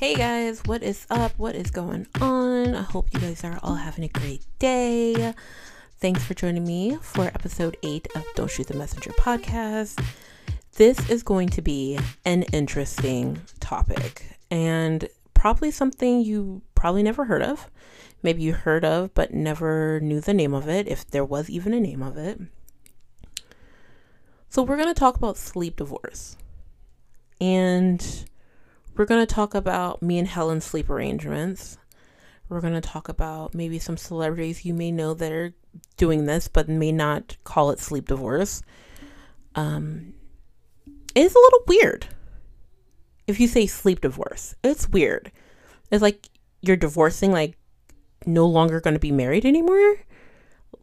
Hey guys, what is up? What is going on? I hope you guys are all having a great day. Thanks for joining me for episode 8 of Don't Shoot the Messenger podcast. This is going to be an interesting topic and probably something you probably never heard of. Maybe you heard of but never knew the name of it, if there was even a name of it. So, we're going to talk about sleep divorce. And we're going to talk about me and Helen's sleep arrangements. We're going to talk about maybe some celebrities you may know that are doing this but may not call it sleep divorce. Um, it's a little weird. If you say sleep divorce, it's weird. It's like you're divorcing, like no longer going to be married anymore.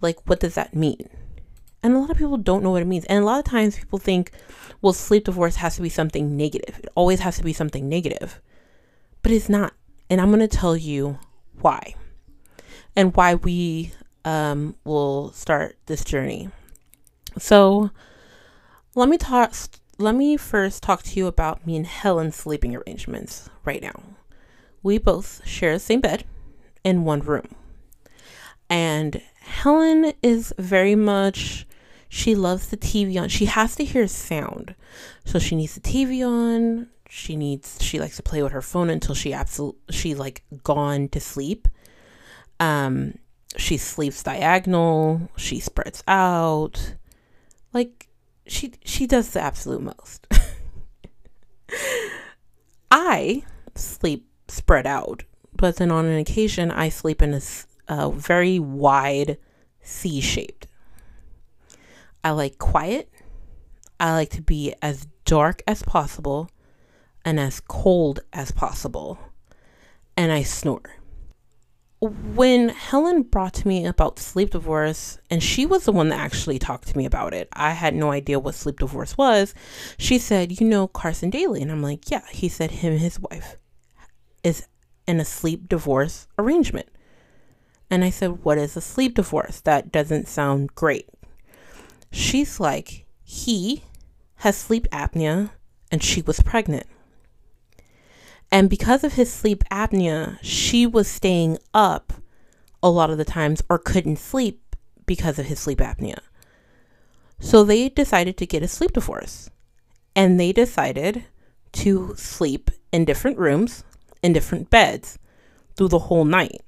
Like, what does that mean? And a lot of people don't know what it means. And a lot of times people think, well, sleep divorce has to be something negative. It always has to be something negative. But it's not. And I'm going to tell you why and why we um, will start this journey. So let me talk. Let me first talk to you about me and Helen's sleeping arrangements right now. We both share the same bed in one room. And Helen is very much she loves the TV on. She has to hear sound. So she needs the TV on. She needs she likes to play with her phone until she absolutely she like gone to sleep. Um she sleeps diagonal, she spreads out. Like she she does the absolute most. I sleep spread out, but then on an occasion I sleep in a, a very wide C shaped. I like quiet. I like to be as dark as possible and as cold as possible. And I snore. When Helen brought to me about sleep divorce, and she was the one that actually talked to me about it, I had no idea what sleep divorce was. She said, You know Carson Daly? And I'm like, Yeah. He said, Him and his wife is in a sleep divorce arrangement. And I said, What is a sleep divorce? That doesn't sound great. She's like, he has sleep apnea and she was pregnant. And because of his sleep apnea, she was staying up a lot of the times or couldn't sleep because of his sleep apnea. So they decided to get a sleep divorce. And they decided to sleep in different rooms, in different beds through the whole night.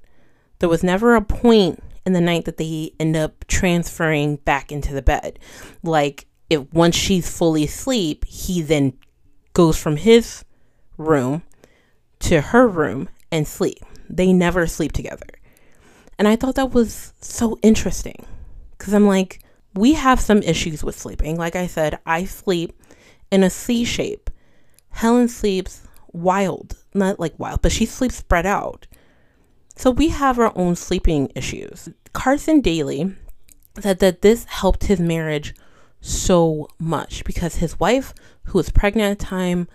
There was never a point the night that they end up transferring back into the bed. Like if once she's fully asleep, he then goes from his room to her room and sleep. They never sleep together. And I thought that was so interesting cuz I'm like we have some issues with sleeping. Like I said, I sleep in a C shape. Helen sleeps wild, not like wild, but she sleeps spread out. So we have our own sleeping issues. Carson Daly said that this helped his marriage so much because his wife, who was pregnant at the time,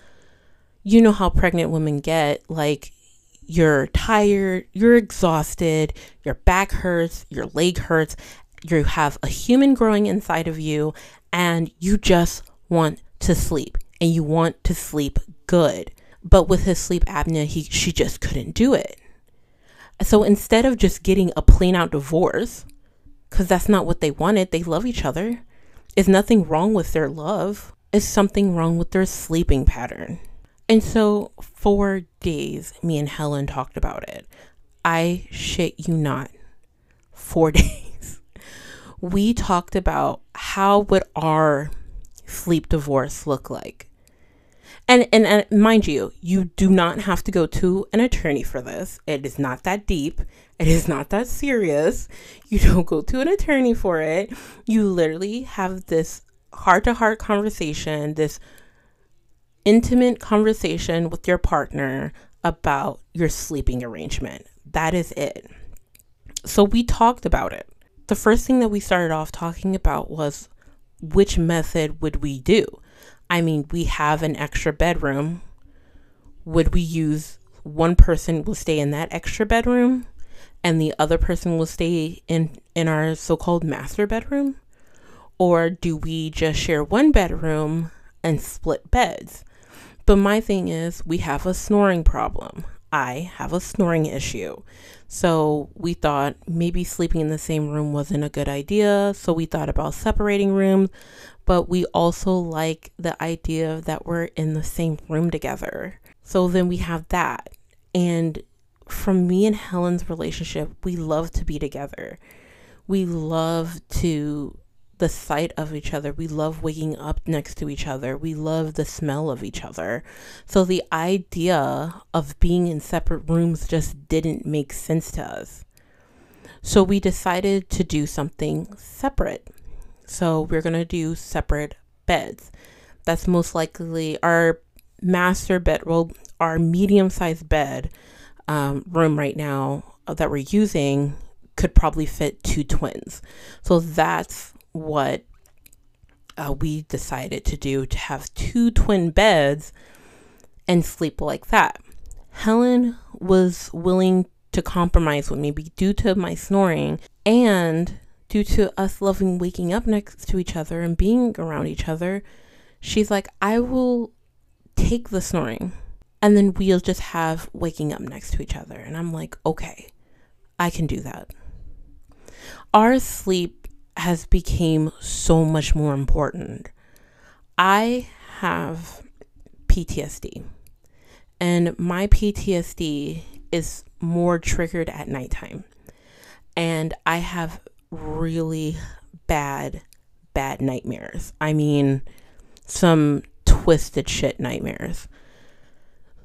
you know how pregnant women get. Like, you're tired, you're exhausted, your back hurts, your leg hurts, you have a human growing inside of you, and you just want to sleep and you want to sleep good. But with his sleep apnea, he she just couldn't do it. So instead of just getting a plain out divorce, because that's not what they wanted, they love each other. Is nothing wrong with their love. Is something wrong with their sleeping pattern. And so for days, me and Helen talked about it. I shit you not. Four days. We talked about how would our sleep divorce look like? And, and and mind you, you do not have to go to an attorney for this. It is not that deep. It is not that serious. You don't go to an attorney for it. You literally have this heart to heart conversation, this intimate conversation with your partner about your sleeping arrangement. That is it. So we talked about it. The first thing that we started off talking about was which method would we do? I mean, we have an extra bedroom. Would we use one person will stay in that extra bedroom and the other person will stay in in our so-called master bedroom? Or do we just share one bedroom and split beds? But my thing is, we have a snoring problem. I have a snoring issue. So we thought maybe sleeping in the same room wasn't a good idea. So we thought about separating rooms, but we also like the idea that we're in the same room together. So then we have that. And from me and Helen's relationship, we love to be together. We love to the sight of each other. We love waking up next to each other. We love the smell of each other. So the idea of being in separate rooms just didn't make sense to us. So we decided to do something separate. So we're going to do separate beds. That's most likely our master bed, well, our medium sized bed um, room right now that we're using could probably fit two twins. So that's what uh, we decided to do to have two twin beds and sleep like that. Helen was willing to compromise with me due to my snoring and due to us loving waking up next to each other and being around each other. She's like, I will take the snoring and then we'll just have waking up next to each other. And I'm like, okay, I can do that. Our sleep has became so much more important. I have PTSD and my PTSD is more triggered at nighttime. And I have really bad, bad nightmares. I mean, some twisted shit nightmares.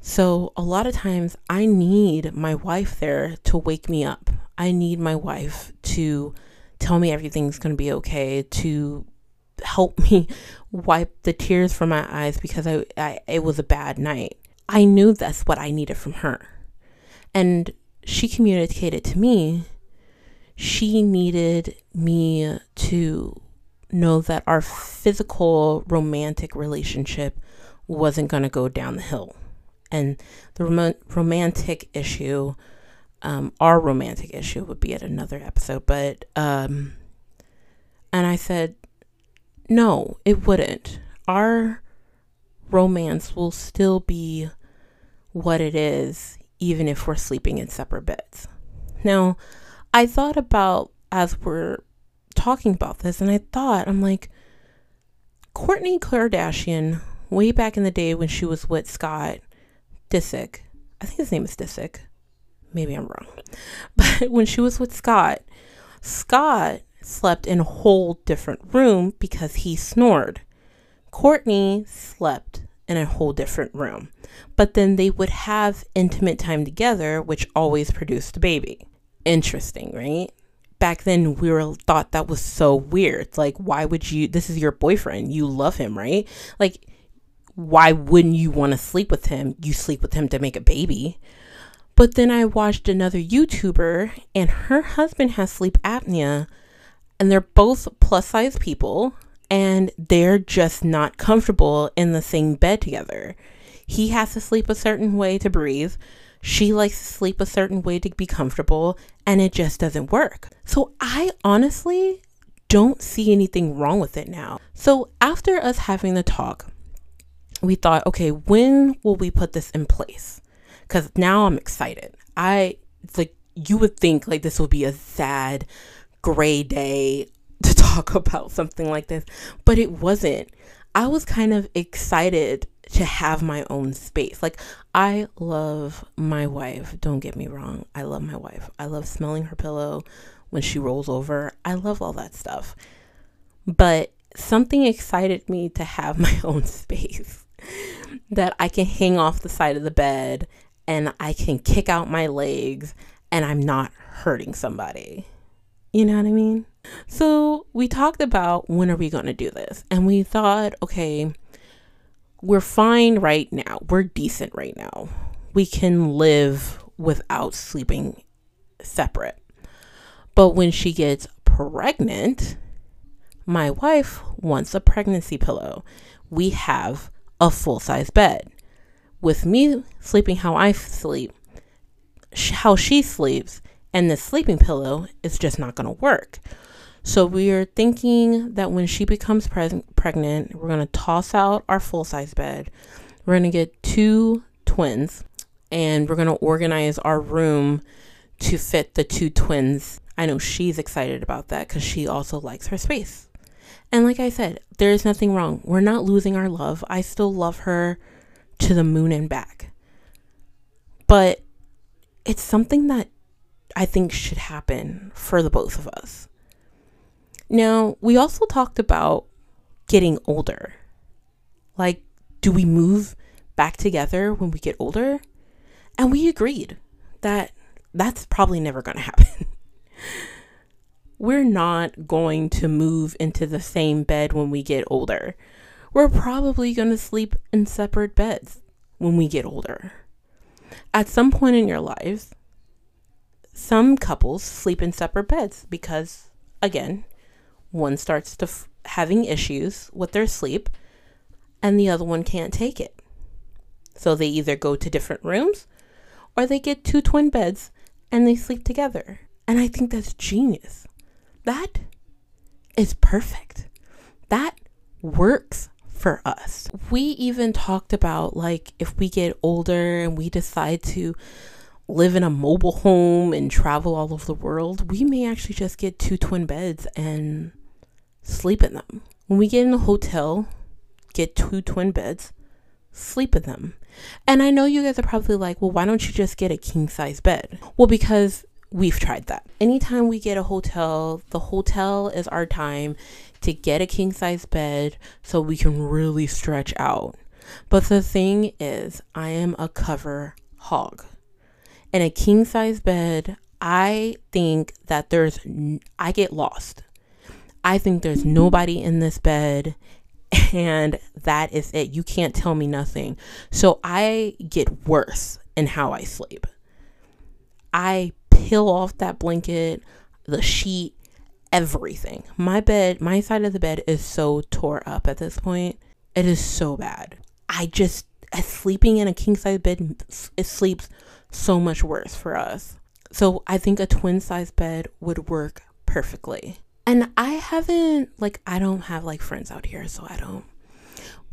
So, a lot of times I need my wife there to wake me up. I need my wife to tell me everything's going to be okay, to help me wipe the tears from my eyes because I, I it was a bad night. I knew that's what I needed from her. And she communicated to me she needed me to know that our physical romantic relationship wasn't going to go down the hill. And the rom- romantic issue um, our romantic issue would be at another episode, but um, and I said, no, it wouldn't. Our romance will still be what it is, even if we're sleeping in separate beds. Now, I thought about as we're talking about this, and I thought, I'm like, Kourtney Kardashian, way back in the day when she was with Scott Disick, I think his name is Disick maybe I'm wrong. But when she was with Scott, Scott slept in a whole different room because he snored. Kourtney slept in a whole different room. But then they would have intimate time together, which always produced a baby. Interesting, right? Back then, we were thought that was so weird. Like, why would you? This is your boyfriend. You love him, right? Like, why wouldn't you want to sleep with him? You sleep with him to make a baby. But then I watched another YouTuber, and her husband has sleep apnea, and they're both plus size people, and they're just not comfortable in the same bed together. He has to sleep a certain way to breathe. She likes to sleep a certain way to be comfortable, and it just doesn't work. So I honestly don't see anything wrong with it now. So after us having the talk, we thought, okay, when will we put this in place? because now I'm excited. I like you would think like this would be a sad, gray day to talk about something like this, but it wasn't. I was kind of excited to have my own space. Like, I love my wife. Don't get me wrong. I love my wife. I love smelling her pillow when she rolls over. I love all that stuff. But something excited me to have my own space that I can hang off the side of the bed and I can kick out my legs and I'm not hurting somebody. You know what I mean? So we talked about when are we going to do this? And we thought, okay, we're fine right now. We're decent right now. We can live without sleeping separate. But when she gets pregnant, my wife wants a pregnancy pillow. We have a full size bed with me sleeping how I sleep, how she sleeps, and the sleeping pillow is just not going to work. So we are thinking that when she becomes pre- pregnant, we're going to toss out our full size bed. We're going to get two twins and we're going to organize our room to fit the two twins. I know she's excited about that because she also likes her space. And like I said, there's nothing wrong. We're not losing our love. I still love her to the moon and back. But it's something that I think should happen for the both of us. Now, we also talked about getting older. Like, do we move back together when we get older? And we agreed that that's probably never going to happen. We're not going to move into the same bed when we get older. We're probably going to sleep in separate beds when we get older. At some point in your lives, some couples sleep in separate beds because, again, one starts to f- having issues with their sleep and the other one can't take it. So they either go to different rooms or they get two twin beds and they sleep together. And I think that's genius. That is perfect. That works for us. We even talked about like if we get older and we decide to live in a mobile home and travel all over the world, we may actually just get two twin beds and sleep in them. When we get in a hotel, get two twin beds, sleep in them. And I know you guys are probably like, well, why don't you just get a king size bed? Well, because we've tried that. Anytime we get a hotel, the hotel is our time to get a king size bed so we can really stretch out. But the thing is, I am a cover hog. In a king size bed, I think that there's, I get lost. I think there's nobody in this bed and that is it. You can't tell me nothing. So I get worse in how I sleep. I peel off that blanket, the sheet, everything. My bed, my side of the bed is so tore up at this point. It is so bad. I just, uh, sleeping in a king size bed, it sleeps so much worse for us. So I think a twin size bed would work perfectly. And I haven't like I don't have like friends out here, so I don't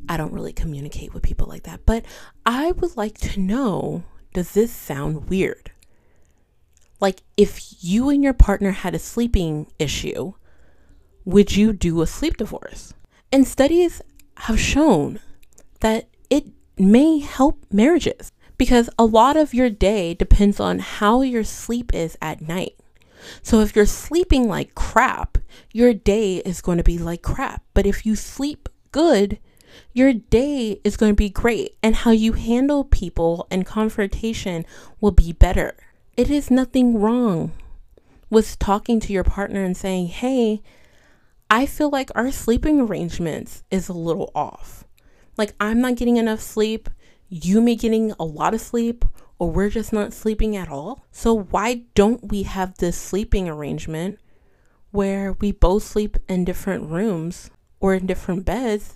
I don't really communicate with people like that. But I would like to know, does this sound weird? Like if you and your partner had a sleeping issue, would you do a sleep divorce? And studies have shown that it may help marriages because a lot of your day depends on how your sleep is at night. So if you're sleeping like crap, your day is going to be like crap. But if you sleep good, your day is going to be great and how you handle people and confrontation will be better. It is nothing wrong with talking to your partner and saying, "Hey, I feel like our sleeping arrangements is a little off. Like I'm not getting enough sleep, you may getting a lot of sleep, or we're just not sleeping at all. So why don't we have this sleeping arrangement where we both sleep in different rooms or in different beds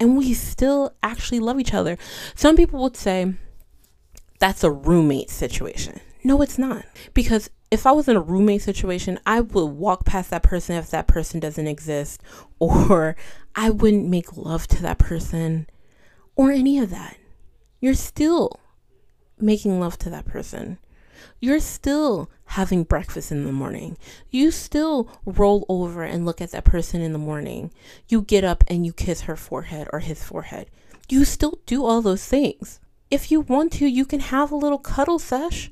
and we still actually love each other? Some people would say that's a roommate situation. No, it's not. Because if I was in a roommate situation, I would walk past that person if that person doesn't exist, or I wouldn't make love to that person, or any of that. You're still making love to that person. You're still having breakfast in the morning. You still roll over and look at that person in the morning. You get up and you kiss her forehead or his forehead. You still do all those things. If you want to, you can have a little cuddle sesh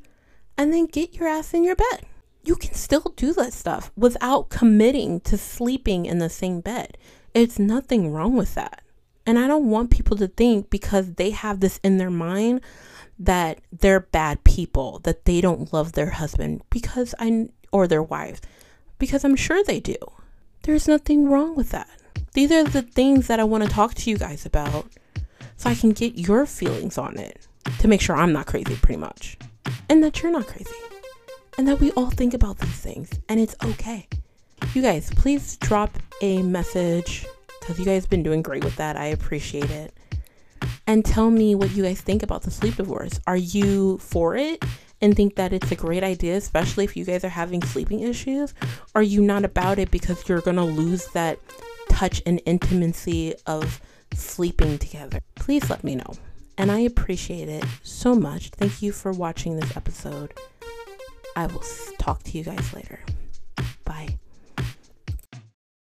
and then get your ass in your bed. You can still do that stuff without committing to sleeping in the same bed. It's nothing wrong with that. And I don't want people to think because they have this in their mind that they're bad people, that they don't love their husband because I or their wife because I'm sure they do. There's nothing wrong with that. These are the things that I want to talk to you guys about so I can get your feelings on it to make sure I'm not crazy pretty much and that you're not crazy and that we all think about these things and it's okay. You guys, please drop a message because you guys have been doing great with that. I appreciate it and tell me what you guys think about the sleep divorce. Are you for it and think that it's a great idea, especially if you guys are having sleeping issues? Are you not about it because you're going to lose that touch and intimacy of sleeping together? Please let me know. And I appreciate it so much. Thank you for watching this episode. I will talk to you guys later.